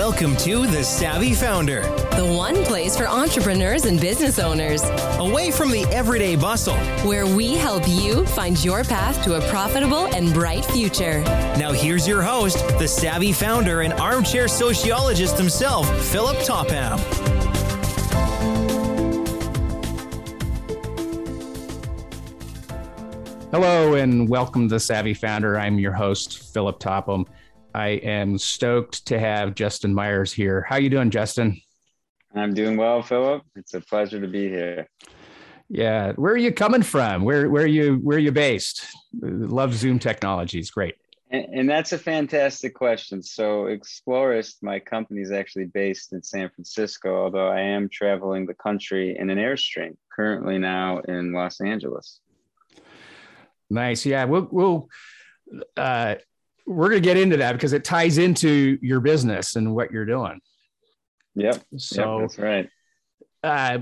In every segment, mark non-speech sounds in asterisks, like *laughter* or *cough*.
Welcome to The Savvy Founder, the one place for entrepreneurs and business owners, away from the everyday bustle. where we help you find your path to a profitable and bright future. Now, here's your host, the savvy founder and armchair sociologist himself, Philip Topham. Hello and welcome to the Savvy Founder. I'm your host, Philip Topham. I am stoked to have Justin Myers here. How you doing, Justin? I'm doing well, Philip. It's a pleasure to be here. Yeah, where are you coming from? Where where are you where are you based? Love Zoom technologies. Great. And, and that's a fantastic question. So, Explorest, my company is actually based in San Francisco, although I am traveling the country in an Airstream currently now in Los Angeles. Nice. Yeah, we'll we'll uh, we're gonna get into that because it ties into your business and what you're doing. Yep. So yep, that's right. uh,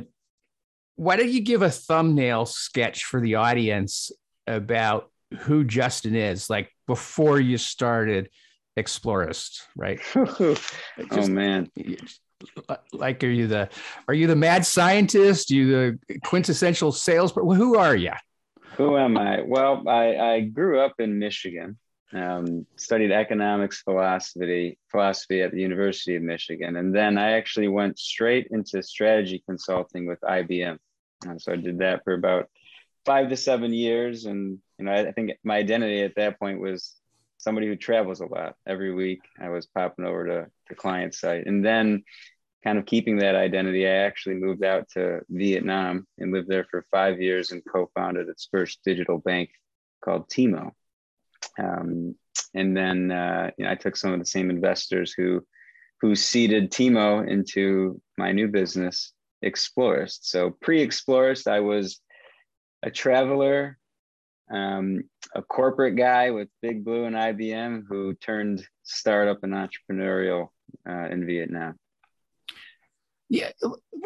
why don't you give a thumbnail sketch for the audience about who Justin is, like before you started Explorest, right? *laughs* oh, man. Like, are you the are you the mad scientist? you the quintessential sales? Who are you? Who am I? Well, I, I grew up in Michigan, um, studied economics philosophy, philosophy at the University of Michigan. And then I actually went straight into strategy consulting with IBM. And so I did that for about five to seven years. And, you know, I, I think my identity at that point was somebody who travels a lot. Every week I was popping over to the client site. And then kind of keeping that identity, I actually moved out to Vietnam and lived there for five years and co-founded its first digital bank called Timo. Um, and then uh, you know, I took some of the same investors who who seeded Timo into my new business, Explorest. So pre-Explorest, I was a traveler, um, a corporate guy with Big Blue and IBM who turned startup and entrepreneurial uh, in Vietnam. Yeah,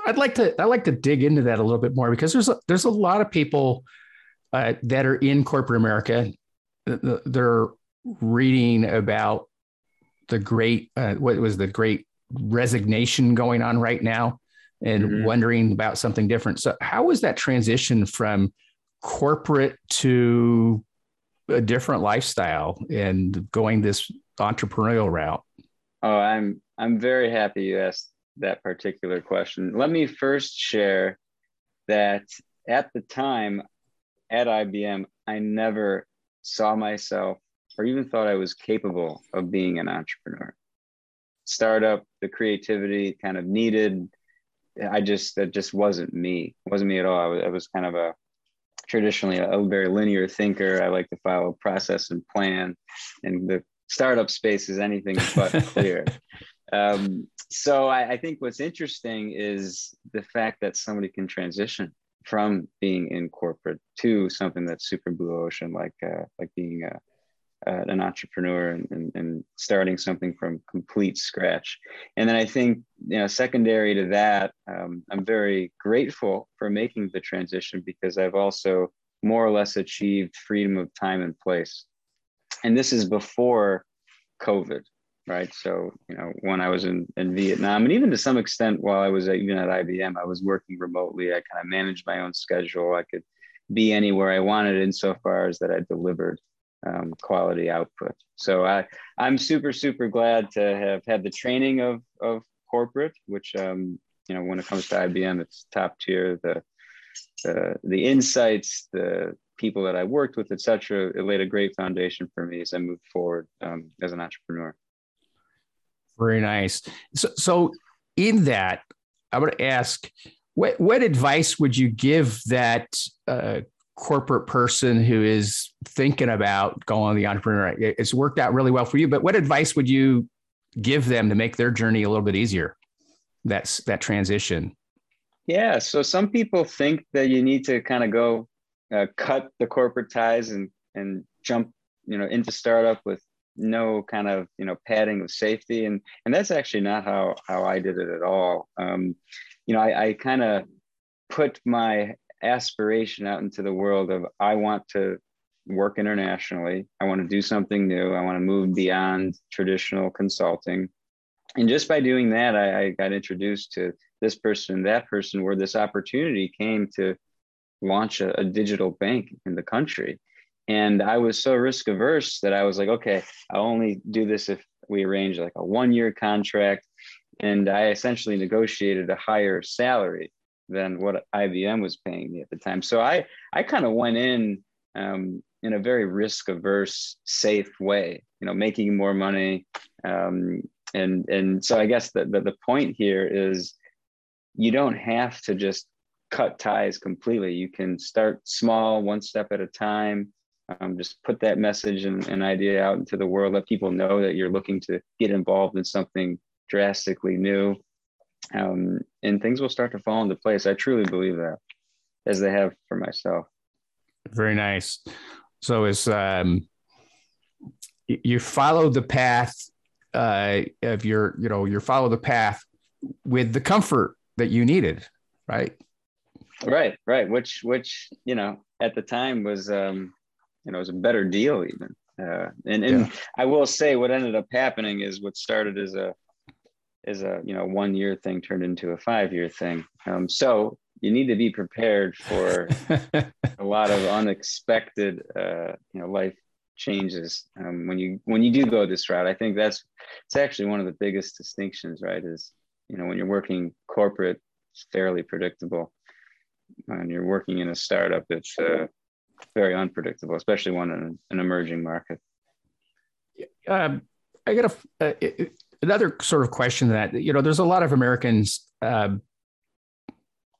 I'd like to. I'd like to dig into that a little bit more because there's a, there's a lot of people uh, that are in corporate America. They're reading about the great uh, what was the great resignation going on right now, and Mhm. wondering about something different. So, how was that transition from corporate to a different lifestyle and going this entrepreneurial route? Oh, I'm I'm very happy you asked that particular question. Let me first share that at the time at IBM, I never saw myself or even thought I was capable of being an entrepreneur. Startup, the creativity kind of needed. I just that just wasn't me. It wasn't me at all. I was, I was kind of a traditionally a, a very linear thinker. I like to follow process and plan, and the startup space is anything but *laughs* clear. Um, so I, I think what's interesting is the fact that somebody can transition from being in corporate to something that's super blue ocean, like uh, like being a, uh, an entrepreneur and, and, and starting something from complete scratch. And then I think you know secondary to that, um, I'm very grateful for making the transition because I've also more or less achieved freedom of time and place. And this is before COVID right? So, you know, when I was in, in Vietnam, and even to some extent while I was at, even at IBM, I was working remotely. I kind of managed my own schedule. I could be anywhere I wanted insofar as that I delivered um, quality output. So I, I'm super, super glad to have had the training of, of corporate, which, um, you know, when it comes to IBM, it's top tier. The, the, the insights, the people that I worked with, et cetera, it laid a great foundation for me as I moved forward um, as an entrepreneur. Very nice. So, so in that, I would ask, what what advice would you give that uh, corporate person who is thinking about going the entrepreneur? It's worked out really well for you, but what advice would you give them to make their journey a little bit easier? That's that transition. Yeah. So some people think that you need to kind of go uh, cut the corporate ties and and jump, you know, into startup with no kind of you know padding of safety, and and that's actually not how how I did it at all. Um, you know, I, I kind of put my aspiration out into the world of I want to work internationally. I want to do something new. I want to move beyond traditional consulting. and just by doing that, I, I got introduced to this person and that person where this opportunity came to launch a, a digital bank in the country. And I was so risk averse that I was like, okay, I'll only do this if we arrange like a one year contract. And I essentially negotiated a higher salary than what IBM was paying me at the time. So I, I kind of went in um, in a very risk averse, safe way, you know, making more money. Um, and, and so I guess the, the, the point here is you don't have to just cut ties completely. You can start small, one step at a time. Um, just put that message and, and, idea out into the world. Let people know that you're looking to get involved in something drastically new, um, and things will start to fall into place. I truly believe that, as they have for myself. Very nice. So, it's um, you follow the path uh, of your, you know, you follow the path with the comfort that you needed, right? Right, right. Which, which, you know, at the time was, um, you know, it was a better deal even. Uh, and and yeah. I will say, what ended up happening is what started as a, as a you know one year thing turned into a five year thing. Um, so you need to be prepared for *laughs* a lot of unexpected, uh, you know, life changes um, when you when you do go this route. I think that's it's actually one of the biggest distinctions, right? Is you know when you're working corporate, it's fairly predictable and you're working in a startup, it's uh, very unpredictable, especially one in an emerging market. Um, I got a, uh, another sort of question that you know. There's a lot of Americans. Um,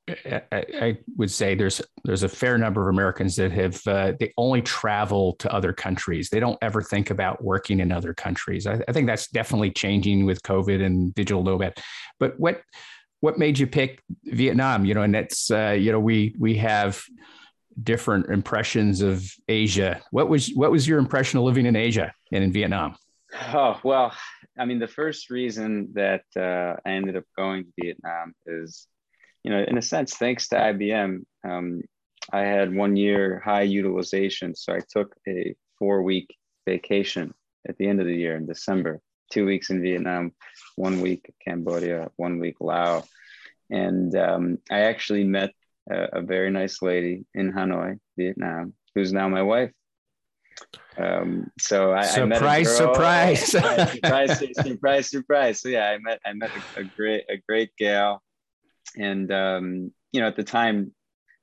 I, I, would say there's there's a fair number of Americans that have uh, they only travel to other countries. They don't ever think about working in other countries. I, I think that's definitely changing with COVID and digital nomad. But what what made you pick Vietnam? You know, and that's uh, you know we we have different impressions of Asia. What was what was your impression of living in Asia and in Vietnam? Oh well, I mean, the first reason that uh, I ended up going to Vietnam is, you know, in a sense, thanks to IBM. Um, I had one year high utilization, so I took a four week vacation at the end of the year in December two weeks in Vietnam, one week Cambodia, one week Laos. And um, I actually met a, a, very nice lady in Hanoi, Vietnam, who's now my wife. Um, so I, surprise, I surprise, *laughs* surprise, surprise, surprise, surprise. So yeah, I met I met a, a great a great gal, and um, you know at the time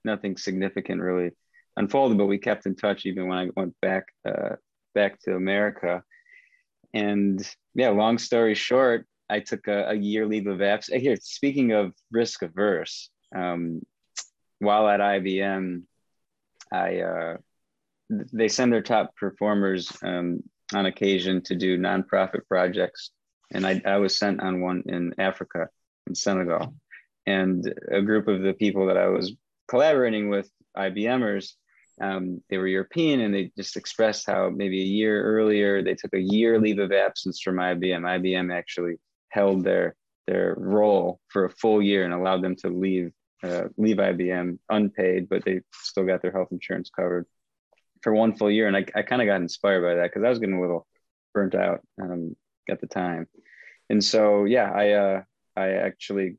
nothing significant really unfolded, but we kept in touch even when I went back uh, back to America. And yeah, long story short, I took a, a year leave of absence. Here, speaking of risk averse, um, while at IBM, I uh, they send their top performers um, on occasion to do nonprofit projects, and I, I was sent on one in Africa, in Senegal, and a group of the people that I was collaborating with, IBMers, um, they were European and they just expressed how maybe a year earlier they took a year leave of absence from IBM. IBM actually held their their role for a full year and allowed them to leave uh, leave IBM unpaid, but they still got their health insurance covered for one full year. And I, I kind of got inspired by that because I was getting a little burnt out um, at the time. And so, yeah, I uh, I actually,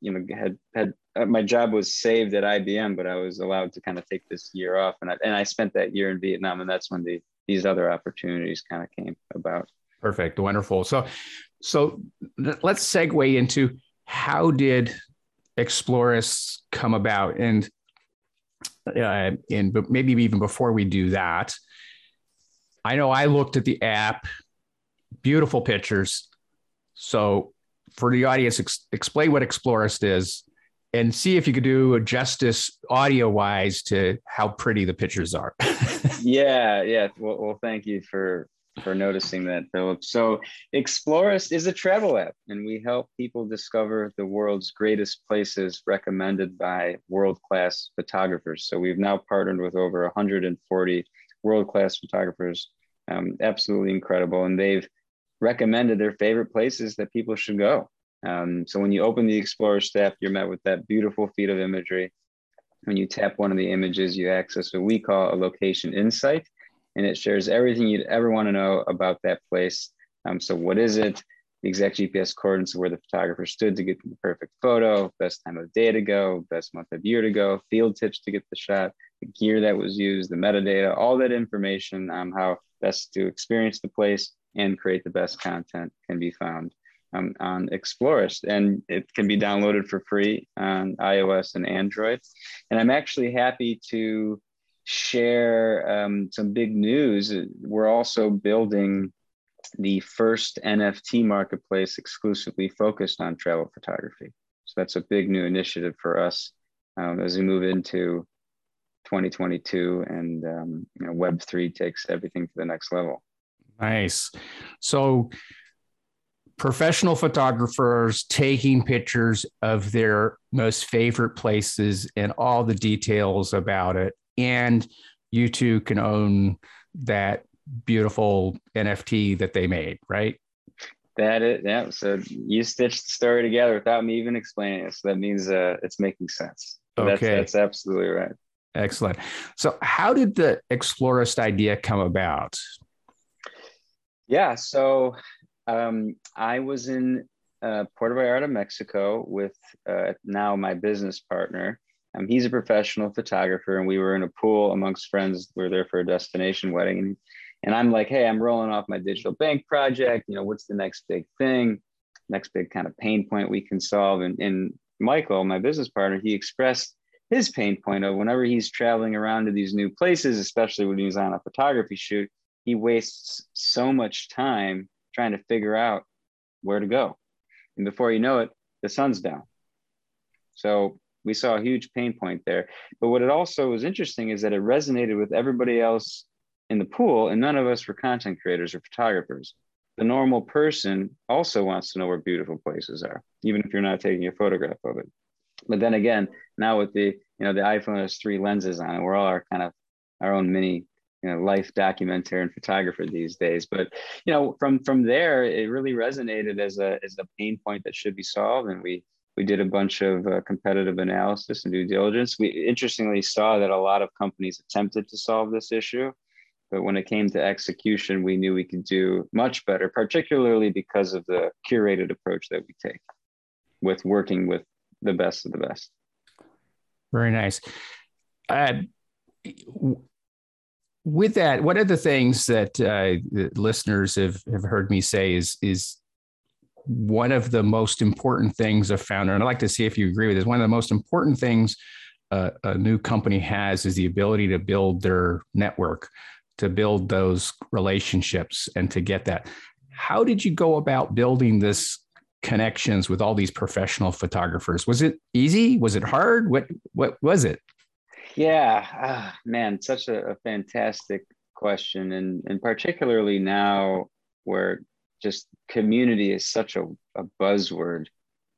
you know, had had uh, my job was saved at IBM, but I was allowed to kind of take this year off, and I, and I spent that year in Vietnam, and that's when the these other opportunities kind of came about. Perfect, wonderful. So, so let's segue into how did Explorest come about, and uh, and but maybe even before we do that, I know I looked at the app, beautiful pictures. So for the audience, ex- explain what Explorest is and see if you could do a justice audio wise to how pretty the pictures are. *laughs* yeah, yeah. Well, well, thank you for for noticing that, Philip. So, Explorest is a travel app, and we help people discover the world's greatest places recommended by world class photographers. So, we've now partnered with over 140 world class photographers. Um, absolutely incredible, and they've recommended their favorite places that people should go. Um, so when you open the Explorest app, you're met with that beautiful feed of imagery. When you tap one of the images, you access what we call a location insight, and it shares everything you'd ever want to know about that place. Um, so what is it? the exact GPS coordinates of where the photographer stood to get the perfect photo, best time of day to go, best month of year to go, field tips to get the shot, the gear that was used, the metadata, all that information on how best to experience the place and create the best content can be found um, on Explorest. And it can be downloaded for free on iOS and Android. And I'm actually happy to share um, some big news. We're also building the first NFT marketplace exclusively focused on travel photography. So that's a big new initiative for us um, as we move into 2022 and um, you know, Web3 takes everything to the next level. Nice. So professional photographers taking pictures of their most favorite places and all the details about it. And you two can own that beautiful NFT that they made, right? That it, yeah. So you stitched the story together without me even explaining it. So that means uh, it's making sense. okay, that's, that's absolutely right. Excellent. So, how did the Explorest idea come about? Yeah, so um, I was in uh, Puerto Vallarta, Mexico, with uh, now my business partner. Um, he's a professional photographer, and we were in a pool amongst friends. We were there for a destination wedding, and, and I'm like, "Hey, I'm rolling off my digital bank project. You know, what's the next big thing? Next big kind of pain point we can solve?" And, and Michael, my business partner, he expressed his pain point of whenever he's traveling around to these new places, especially when he's on a photography shoot, he wastes so much time trying to figure out where to go. And before you know it, the sun's down. So we saw a huge pain point there. But what it also was interesting is that it resonated with everybody else in the pool, and none of us were content creators or photographers. The normal person also wants to know where beautiful places are, even if you're not taking a photograph of it. But then again, now with the you know the iPhone has three lenses on it, we're all our kind of our own mini you know life documenter and photographer these days but you know from from there it really resonated as a as a pain point that should be solved and we we did a bunch of uh, competitive analysis and due diligence. We interestingly saw that a lot of companies attempted to solve this issue but when it came to execution we knew we could do much better particularly because of the curated approach that we take with working with the best of the best. Very nice. Uh, with that, one of the things that uh, listeners have, have heard me say is is one of the most important things a founder, and I'd like to see if you agree with this. One of the most important things uh, a new company has is the ability to build their network, to build those relationships, and to get that. How did you go about building this connections with all these professional photographers? Was it easy? Was it hard? What what was it? Yeah, ah, man, such a, a, fantastic question, and and particularly now where just community is such a, a buzzword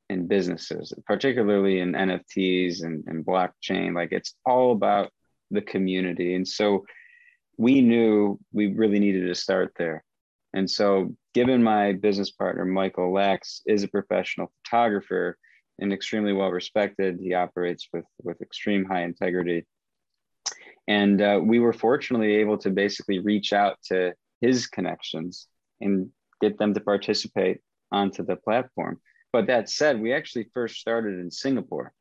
in businesses, particularly in NFTs and, and blockchain. Like it's all about the community, and so we knew we really needed to start there. And so, given my business partner Michael Lax is a professional photographer and extremely well respected. He operates with with extreme high integrity, and uh, we were fortunately able to basically reach out to his connections and get them to participate onto the platform. But that said, we actually first started in Singapore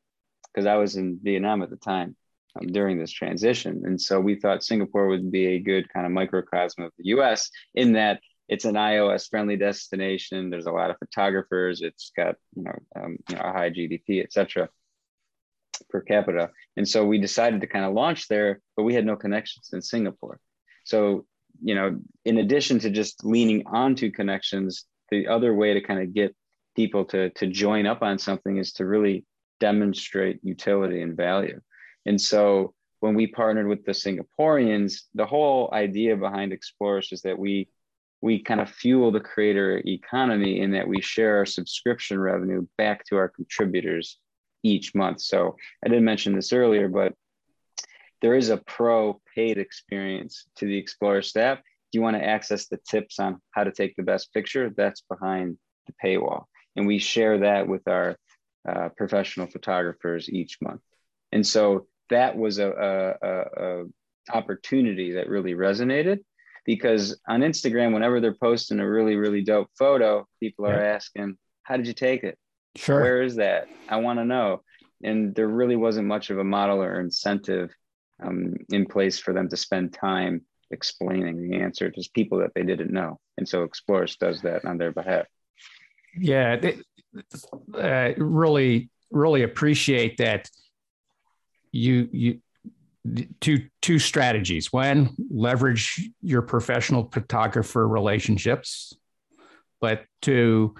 because I was in Vietnam at the time um, during this transition, and so we thought Singapore would be a good kind of microcosm of the U.S. in that it's an iOS friendly destination. There's a lot of photographers. It's got you know um, you know a high GDP, etc. per capita. And so we decided to kind of launch there, but we had no connections in Singapore. So you know, in addition to just leaning onto connections, the other way to kind of get people to to join up on something is to really demonstrate utility and value. And so when we partnered with the Singaporeans, the whole idea behind Explorest is that we we kind of fuel the creator economy in that we share our subscription revenue back to our contributors each month. So I didn't mention this earlier, but there is a pro paid experience to the Explorer app. If you want to access the tips on how to take the best picture, that's behind the paywall. And we share that with our uh, professional photographers each month. And so that was a, a, a, a opportunity that really resonated because on Instagram, whenever they're posting a really, really dope photo, people are yeah. asking, How did you take it? Sure. Where is that? I want to know. And there really wasn't much of a model or incentive um, in place for them to spend time explaining the answer to people that they didn't know. And so Explorest does that on their behalf. Yeah, they, uh, really, really appreciate that you you two two strategies. One, leverage your professional photographer relationships, but to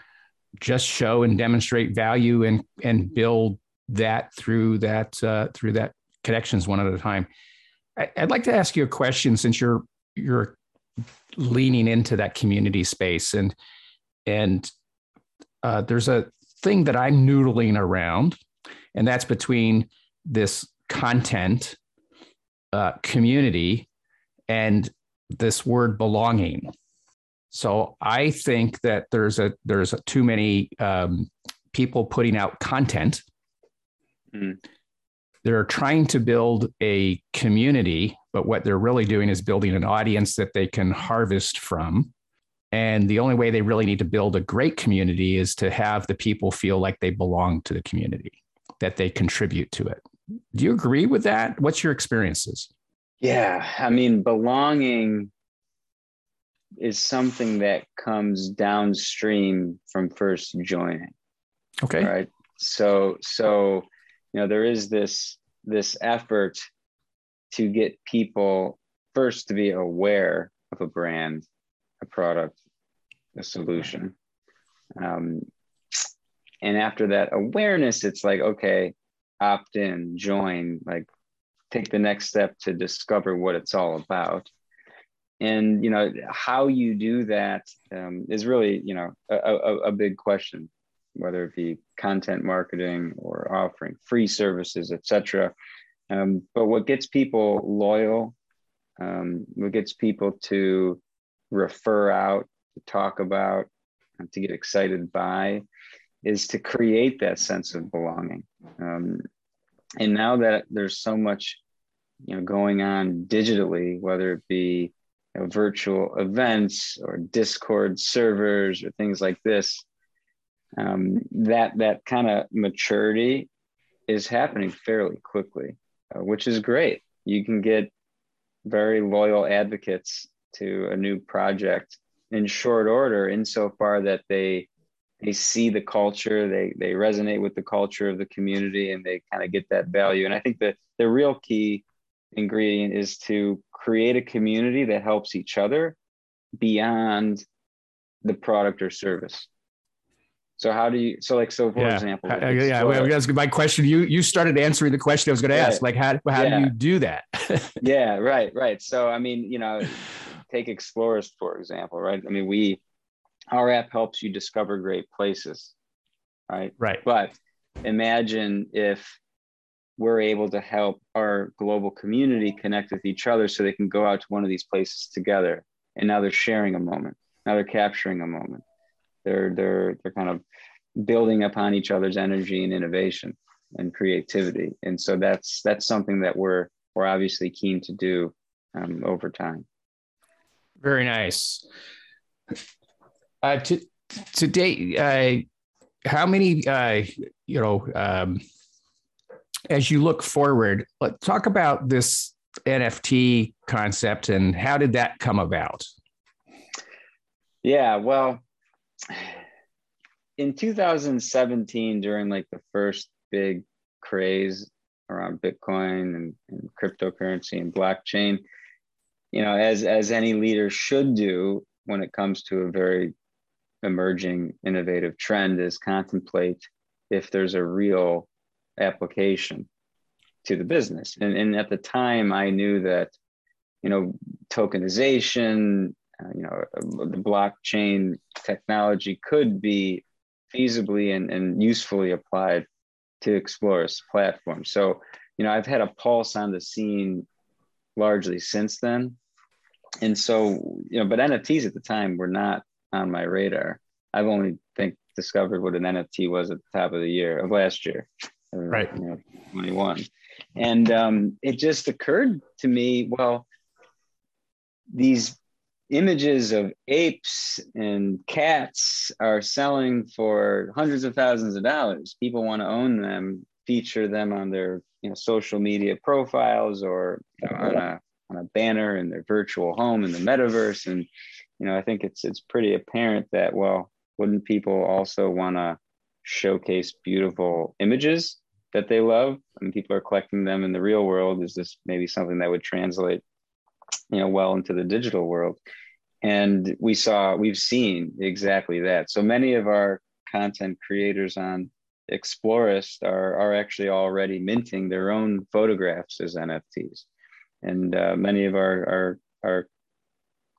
just show and demonstrate value and and build that through that uh, through that connections one at a time. I, I'd like to ask you a question since you're you're leaning into that community space and and uh, there's a thing that I'm noodling around, and that's between this content uh, community and this word belonging. So I think that there's a there's too many um, people putting out content. Mm. They're trying to build a community, but what they're really doing is building an audience that they can harvest from. And the only way they really need to build a great community is to have the people feel like they belong to the community, that they contribute to it. Do you agree with that? What's your experiences? Yeah, I mean, belonging is something that comes downstream from first joining. Okay. Right. So, so, you know, there is this this effort to get people first to be aware of a brand, a product, a solution. Um, and after that awareness, it's like, okay, opt in, join, like take the next step to discover what it's all about. And you know how you do that um, is really you know a, a, a big question, whether it be content marketing or offering free services, etc. Um, but what gets people loyal, um, what gets people to refer out, to talk about, to get excited by, is to create that sense of belonging. Um, and now that there's so much, you know, going on digitally, whether it be you know, virtual events or Discord servers or things like this, um, that that kind of maturity is happening fairly quickly, uh, which is great. You can get very loyal advocates to a new project in short order, insofar that they they see the culture, they they resonate with the culture of the community, and they kind of get that value. And I think that the real key ingredient is to create a community that helps each other beyond the product or service. So how do you? So like so for yeah. example, uh, yeah, well, that's my question. You you started answering the question I was going to ask. Like how how yeah. do you do that? *laughs* yeah, right, right. So I mean, you know, take Explorest for example, right? I mean, we our app helps you discover great places right right but imagine if we're able to help our global community connect with each other so they can go out to one of these places together and now they're sharing a moment now they're capturing a moment they're they're they're kind of building upon each other's energy and innovation and creativity. And so that's that's something that we're we're obviously keen to do um, over time. Very nice. Uh, to today, uh, how many, uh, you know, um, as you look forward, let's talk about this NFT concept and how did that come about? Yeah, well, in 2017, during like the first big craze around Bitcoin and, and cryptocurrency and blockchain, you know, as as any leader should do when it comes to a very emerging innovative trend is contemplate if there's a real application to the business. And, and at the time, I knew that, you know, tokenization, uh, you know, the blockchain technology could be feasibly and, and usefully applied to Explorest platform. So, you know, I've had a pulse on the scene largely since then. And so, you know, but NFTs at the time were not on my radar. I've only think discovered what an NFT was at the top of the year of last year, right? You know, 21, and um, it just occurred to me, well, these images of apes and cats are selling for hundreds of thousands of dollars. People want to own them, feature them on their you know social media profiles or you know, on a on a banner in their virtual home in the metaverse. And you know, I think it's it's pretty apparent that well, wouldn't people also want to showcase beautiful images that they love I and people are collecting them in the real world? Is this maybe something that would translate you know well into the digital world. And we saw we've seen exactly that. So many of our content creators on Explorest are, are actually already minting their own photographs as nfts and uh, many of our, our our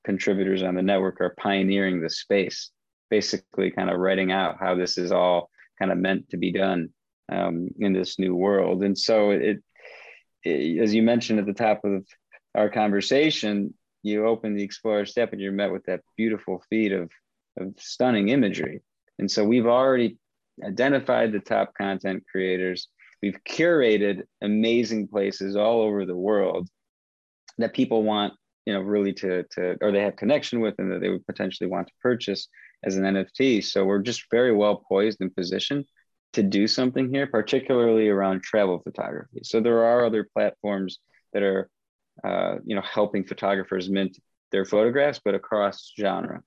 contributors on the network are pioneering the space basically kind of writing out how this is all kind of meant to be done um, in this new world. And so it, it as you mentioned at the top of our conversation, you open the Explorest app and you're met with that beautiful feed of, of stunning imagery. And so we've already identified the top content creators. We've curated amazing places all over the world that people want, you know, really to, to or they have connection with and that they would potentially want to purchase as an NFT. So we're just very well poised and positioned to do something here, particularly around travel photography. So there are other platforms that are uh, you know, helping photographers mint their photographs, but across genre.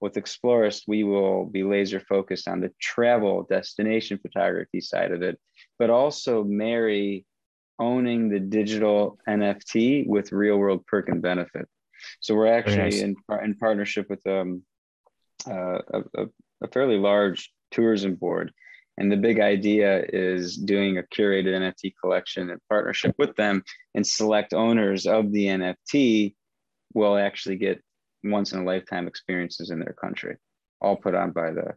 With Explorest, we will be laser focused on the travel destination photography side of it, but also marry owning the digital NFT with real world perk and benefit. So we're actually nice. in, in partnership with um, uh, a, a fairly large tourism board and the big idea is doing a curated NFT collection in partnership with them and select owners of the NFT will actually get once in a lifetime experiences in their country, all put on by the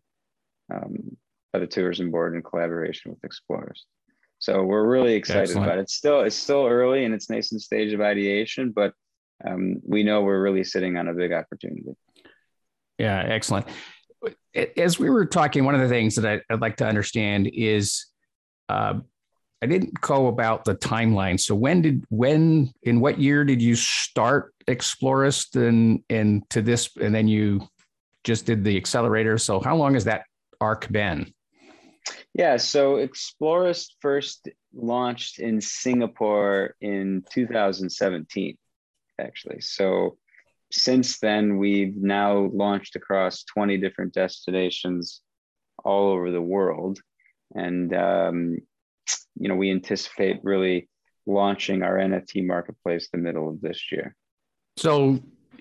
um, by the tourism board in collaboration with Explorest. So we're really excited Excellent. about it. It's still it's still early in its nascent stage of ideation, but um, we know we're really sitting on a big opportunity. Yeah, excellent as we were talking, one of the things that I, would like to understand is uh, I didn't go about the timeline. So when did when in what year did you start Explorest and and to this and then you just did the accelerator. So how long has that arc been? Yeah, so Explorest first launched in Singapore in 2017, actually. So since then, we've now launched across 20 different destinations all over the world. And, um, you know, we anticipate really launching our NFT marketplace the middle of this year. So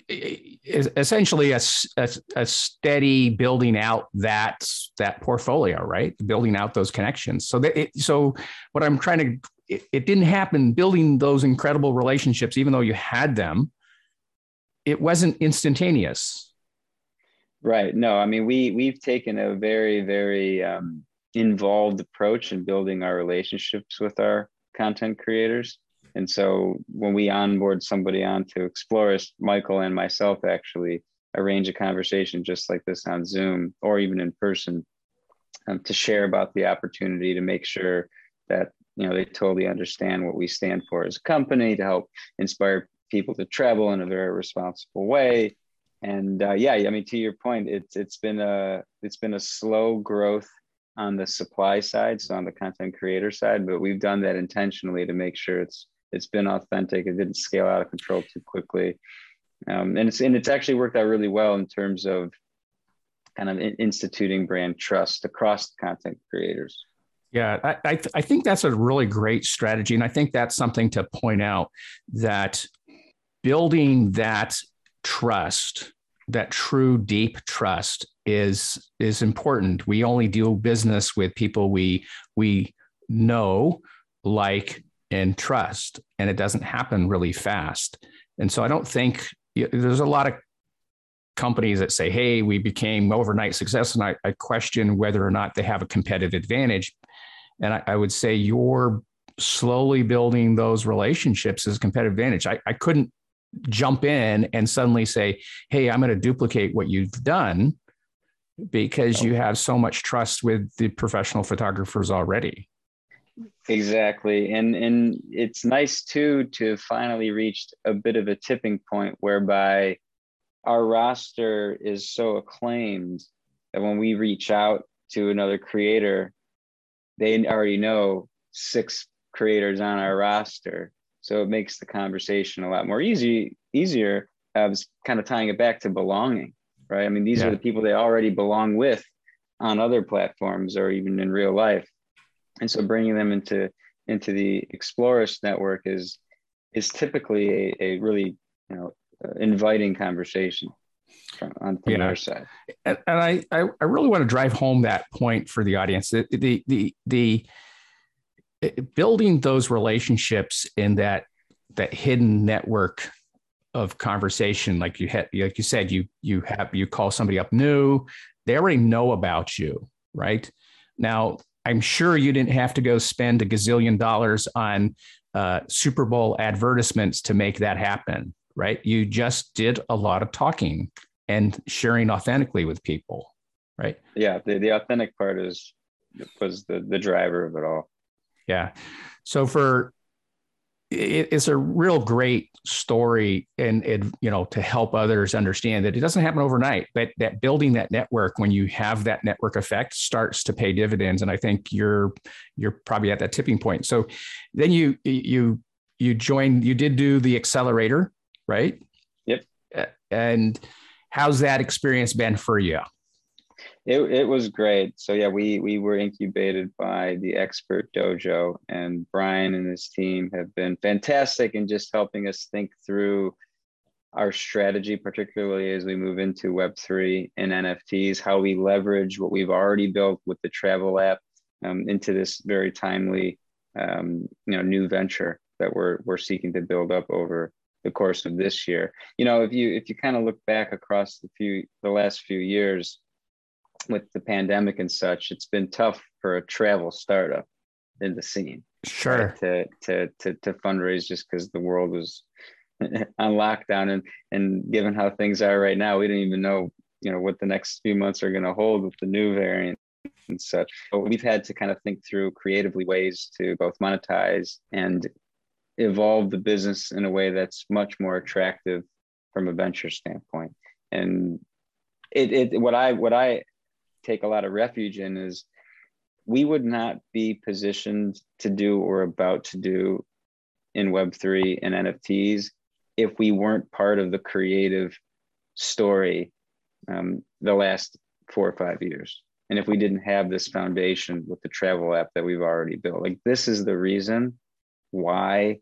essentially a, a, a, steady building out that that portfolio right building out those connections so that it, so what i'm trying to it, it, didn't happen building those incredible relationships even though you had them it wasn't instantaneous. Right. No, I mean we we've taken a very very um, involved approach in building our relationships with our content creators. And so when we onboard somebody on to Explorest, Michael and myself actually arrange a conversation just like this on Zoom or even in person um, to share about the opportunity to make sure that you know they totally understand what we stand for as a company to help inspire people to travel in a very responsible way. And uh, yeah, I mean, to your point, it's it's been a it's been a slow growth on the supply side, so on the content creator side, but we've done that intentionally to make sure it's it's been authentic. It didn't scale out of control too quickly, um, and it's and it's actually worked out really well in terms of kind of instituting brand trust across content creators. Yeah, I, I, th- I, think that's a really great strategy. And I think that's something to point out that building that trust that true deep trust is is important. We only do business with people we we know like and trust and it doesn't happen really fast. And so i don't think there's a lot of companies that say hey we became overnight success and i, I question whether or not they have a competitive advantage. And I, I would say you're slowly building those relationships as a competitive advantage. I, I couldn't jump in and suddenly say, Hey, I'm going to duplicate what you've done because you have so much trust with the professional photographers already. Exactly. And and it's nice too to finally reach a bit of a tipping point whereby our roster is so acclaimed that when we reach out to another creator, they already know six creators on our roster. So it makes the conversation a lot more easy, easier. Uh, I was kind of tying it back to belonging, right? I mean, these yeah. are the people they already belong with on other platforms or even in real life. And so bringing them into into the Explorest network is is typically a, a really you know uh, inviting conversation from, on yeah. their side. And, and I, I, I really want to drive home that point for the audience. The the the, the building those relationships in that that hidden network of conversation, like you had, like you said, you you have you call somebody up new, they already know about you, right? Now, I'm sure you didn't have to go spend a gazillion dollars on uh, Super Bowl advertisements to make that happen, right? You just did a lot of talking and sharing authentically with people, right? Yeah, the, the authentic part is was the the driver of it all. Yeah. So for it, it's a real great story and it you know to help others understand that it doesn't happen overnight but that building that network when you have that network effect starts to pay dividends. And i think you're you're probably at that tipping point. So then you you you joined you did do the accelerator right? Yep. And how's that experience been for you it, it was great. So yeah, we we were incubated by the expert dojo and Brian and his team have been fantastic in just helping us think through our strategy, particularly as we move into Web3 and NFTs, how we leverage what we've already built with the travel app um, into this very timely um, you know new venture that we're we're seeking to build up over the course of this year. You know, if you if you kind of look back across the few the last few years, with the pandemic and such, it's been tough for a travel startup in the scene. Sure. Right? To, to, to, to fundraise just because the world was *laughs* on lockdown and, and given how things are right now, we don't even know, you know, what the next few months are going to hold with the new variant and such. But we've had to kind of think through creatively ways to both monetize and evolve the business in a way that's much more attractive from a venture standpoint. And it, it what I what I take a lot of refuge in is we would not be positioned to do or about to do in Web3 and NFTs if we weren't part of the creative story um, the last four or five years. And if we didn't have this foundation with the travel app that we've already built, like this is the reason why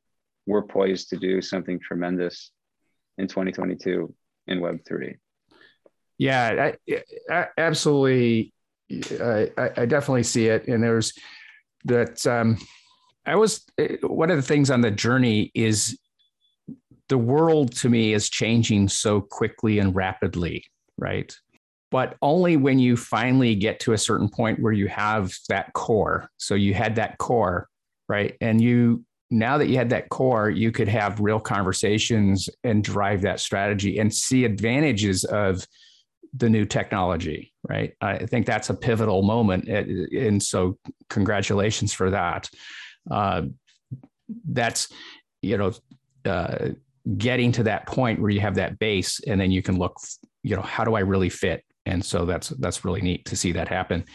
we're poised to do something tremendous in 2022 in Web3. Yeah, I, I absolutely. I, I definitely see it. And there's that. Um, I was one of the things on the journey is the world to me is changing so quickly and rapidly, right? But only when you finally get to a certain point where you have that core. So you had that core, right? And you now that you had that core, you could have real conversations and drive that strategy and see advantages of the new technology, right? I think that's a pivotal moment. And so, congratulations for that. Uh, that's, you know, uh, getting to that point where you have that base and then you can look, you know, how do I really fit? And so that's that's really neat to see that happen.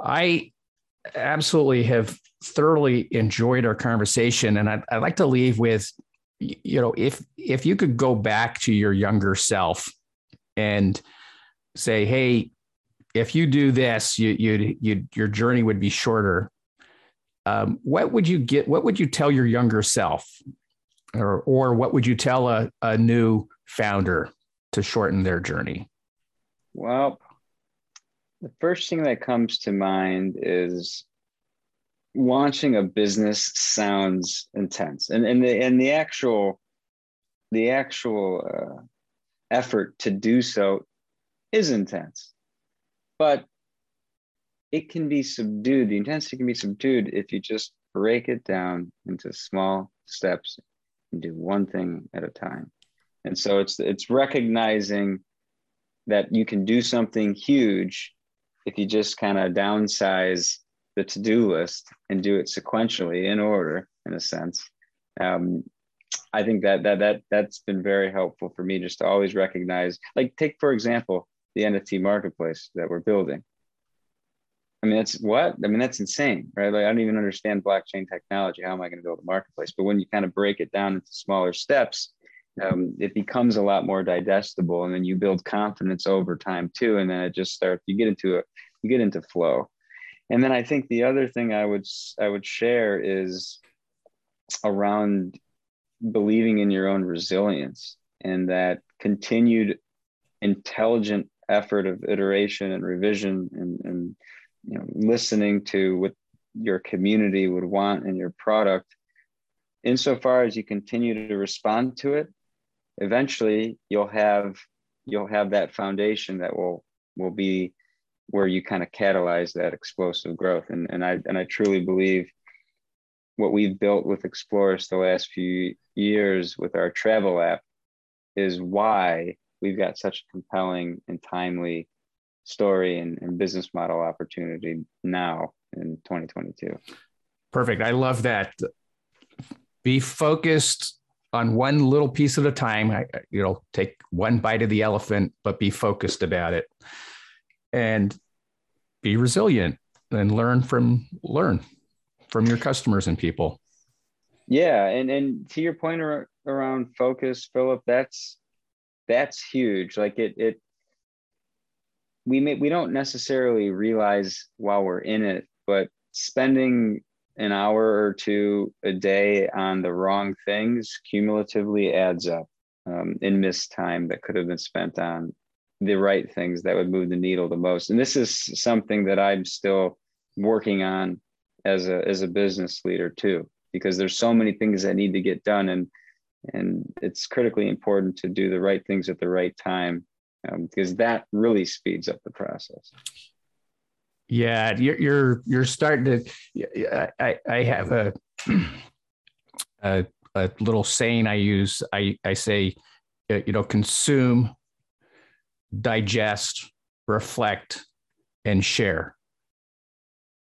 I absolutely have thoroughly enjoyed our conversation, and I'd, I'd like to leave with, you know, if if you could go back to your younger self and say, hey, if you do this, you you you your journey would be shorter. Um, what would you get? What would you tell your younger self, or or what would you tell a, a new founder to shorten their journey? Well, the first thing that comes to mind is launching a business sounds intense, and and the and the actual the actual uh, effort to do so is intense, but it can be subdued. The intensity can be subdued if you just break it down into small steps and do one thing at a time. And so it's it's recognizing that you can do something huge if you just kind of downsize the to-do list and do it sequentially in order in a sense um, I think that that that that's been very helpful for me just to always recognize, like take for example the NFT marketplace that we're building. I mean, that's what I mean. That's insane, right? Like I don't even understand blockchain technology. How am I going to build a marketplace? But when you kind of break it down into smaller steps, um, it becomes a lot more digestible, and then you build confidence over time too. And then it just starts. You get into a you get into flow. And then I think the other thing I would I would share is around believing in your own resilience and that continued intelligent effort of iteration and revision and, and you know listening to what your community would want in your product insofar as you continue to respond to it eventually you'll have you'll have that foundation that will will be where you kind of catalyze that explosive growth. And, and i and i truly believe what we've built with Explorest the last few years with our travel app is why we've got such a compelling and timely story and, and business model opportunity now in 2022. Perfect. I love that. Be focused on one little piece at a time. You know, take one bite of the elephant, but be focused about it, and be resilient and learn from learn from your customers and people. Yeah, and and to your point around focus, Philip, that's that's huge. Like it it we may we don't necessarily realize while we're in it, but spending an hour or two a day on the wrong things cumulatively adds up um, in missed time that could have been spent on the right things that would move the needle the most. And this is something that I'm still working on as a as a business leader too because there's so many things that need to get done and and it's critically important to do the right things at the right time um, because that really speeds up the process. Yeah you're you're, you're starting to i i have a, *clears throat* a a little saying i use. I i say uh, you know consume digest reflect and share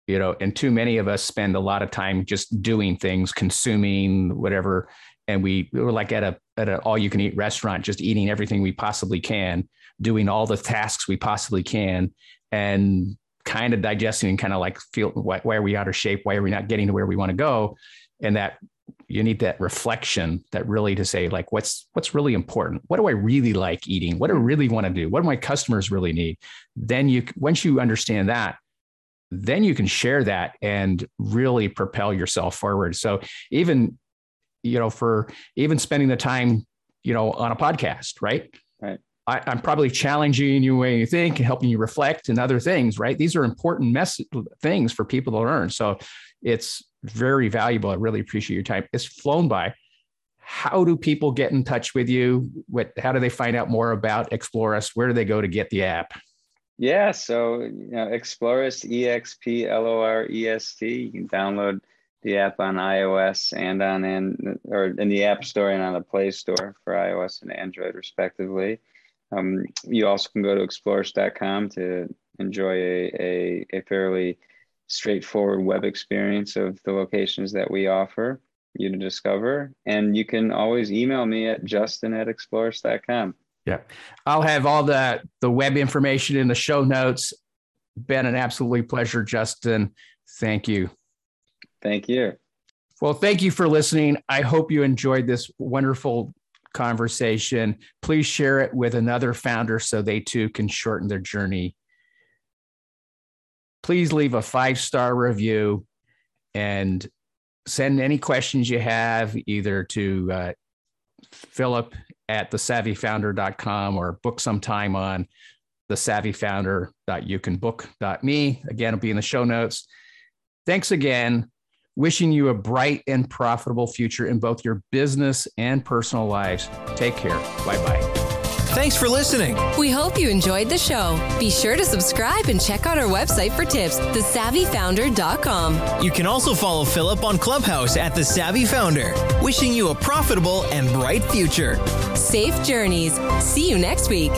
you know and too many of us spend a lot of time just doing things consuming whatever and we, we were like at a at an all you can eat restaurant just eating everything we possibly can doing all the tasks we possibly can and kind of digesting and kind of like feel why, why are we out of shape? Why are we not getting to where we want to go? And that you need that reflection that really to say like what's what's really important? What do i really like eating? What do i really want to do? What do my customers really need? Then you once you understand that then you can share that and really propel yourself forward. So even, you know, for even spending the time, you know, on a podcast, right? Right. I, am probably challenging you way you think, helping you reflect and other things, right? These are important mess things for people to learn. So it's very valuable. I really appreciate your time. It's flown by. How do people get in touch with you? What, how do they find out more about Explorest? Where do they go to get the app? Yeah, so you know, Explorest, E X P L O R E S T. You can download the app on iOS and on and or in the App Store and on the Play Store for iOS and Android, respectively. Um, you also can go to explorest.com to enjoy a, a, a fairly straightforward web experience of the locations that we offer you to discover. And you can always email me at justin at explorest.com. Yeah. I'll have all the the web information in the show notes. Been an absolutely pleasure, Justin. Thank you. Thank you. Well, thank you for listening. I hope you enjoyed this wonderful conversation. Please share it with another founder so they too can shorten their journey. Please leave a five star review and send any questions you have either to uh, Philip at thesavvyfounder.com or book some time on thesavvyfounder.youcanbook.me. Again, it'll be in the show notes. Thanks again. Wishing you a bright and profitable future in both your business and personal lives. Take care. Bye bye. Thanks for listening. We hope you enjoyed the show. Be sure to subscribe and check out our website for tips, thesavvyfounder.com. You can also follow Philip on Clubhouse at The Savvy Founder. Wishing you a profitable and bright future. Safe journeys. See you next week.